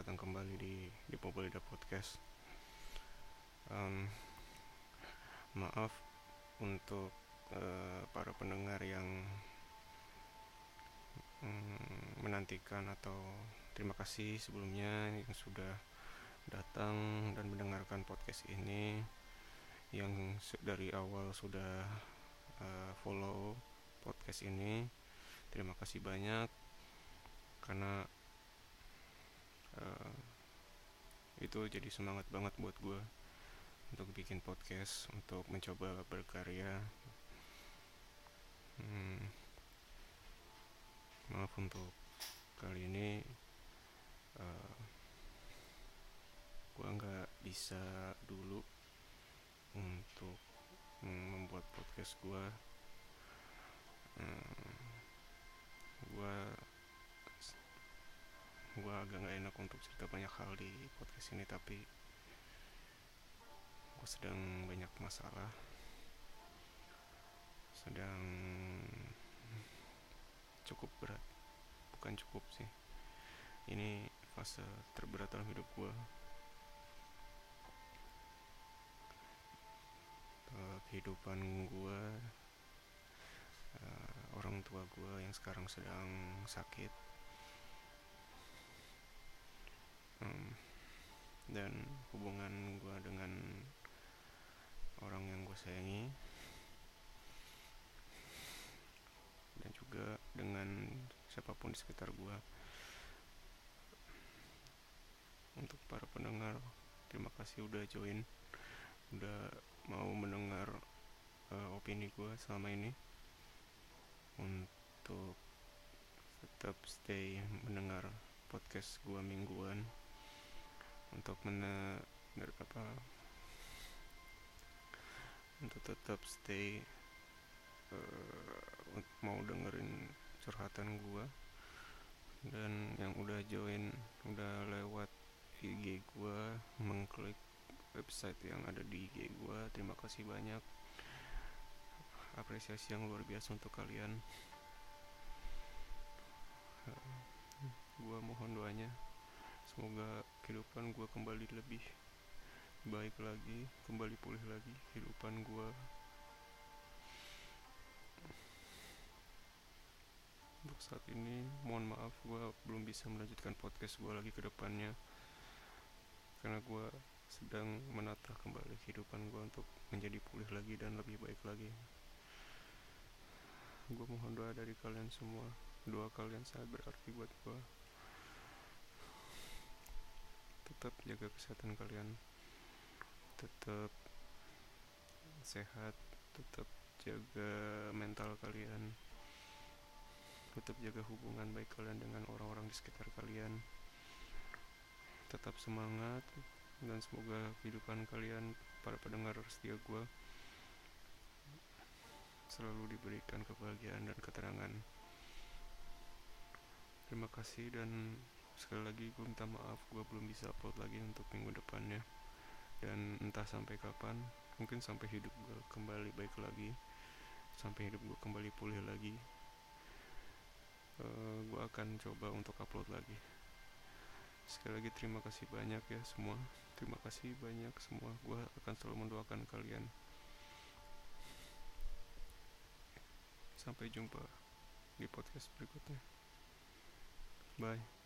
Datang kembali di di Popolida Podcast. Em, maaf untuk eh, para pendengar yang mm, menantikan atau terima kasih sebelumnya yang sudah datang dan mendengarkan podcast ini, yang dari awal sudah eh, follow podcast ini. Terima kasih banyak karena eh, itu jadi semangat banget buat gue untuk bikin podcast untuk mencoba berkarya. Hmm, maaf untuk kali ini eh, gue nggak bisa dulu untuk membuat podcast gue gue gue agak nggak enak untuk cerita banyak hal di podcast ini tapi gue sedang banyak masalah. Sedang cukup berat. Bukan cukup sih. Ini fase terberat dalam hidup gue Eh, kehidupan gue eh, orang tua gue yang sekarang sedang sakit. Em, dan hubungan gue dengan orang yang gue sayangi. Dan juga dengan siapa pun di sekitar gue untuk para pendengar terima kasih udah join. Udah mau mendengar eh, opini gue selama ini. Untuk tetap stay mendengar podcast gue mingguan. Untuk mene ner- apa untuk tetap stay un- mau dengerin curhatan gue dan yang udah join udah lewat IG gue mengklik website yang ada di IG gue terima kasih banyak. Apresiasi yang luar biasa untuk kalian. Gue mohon doanya. Semoga kehidupan gue kembali lebih baik lagi kembali pulih lagi kehidupan gue untuk saat ini mohon maaf gue belum bisa melanjutkan podcast gue lagi ke depannya. Karena gue sedang menata kembali kehidupan gue untuk menjadi pulih lagi dan lebih baik lagi. Gue mohon doa dari kalian semua. Doa kalian sangat berarti buat gue tetap jaga kesehatan kalian tetap sehat tetap jaga mental kalian. Tetap jaga hubungan baik kalian dengan orang-orang di sekitar kalian. Tetap semangat dan semoga kehidupan kalian para pendengar setia gue selalu diberikan kebahagiaan dan keterangan. Terima kasih dan sekali lagi gue minta maaf gue belum bisa upload lagi untuk minggu depannya dan entah sampai kapan mungkin sampai hidup gue kembali baik lagi sampai hidup gue kembali pulih lagi Eh, gue akan coba untuk upload lagi. Sekali lagi terima kasih banyak ya semua. Terima kasih banyak semua. Gue akan selalu mendoakan kalian. Sampai jumpa di podcast berikutnya. Bye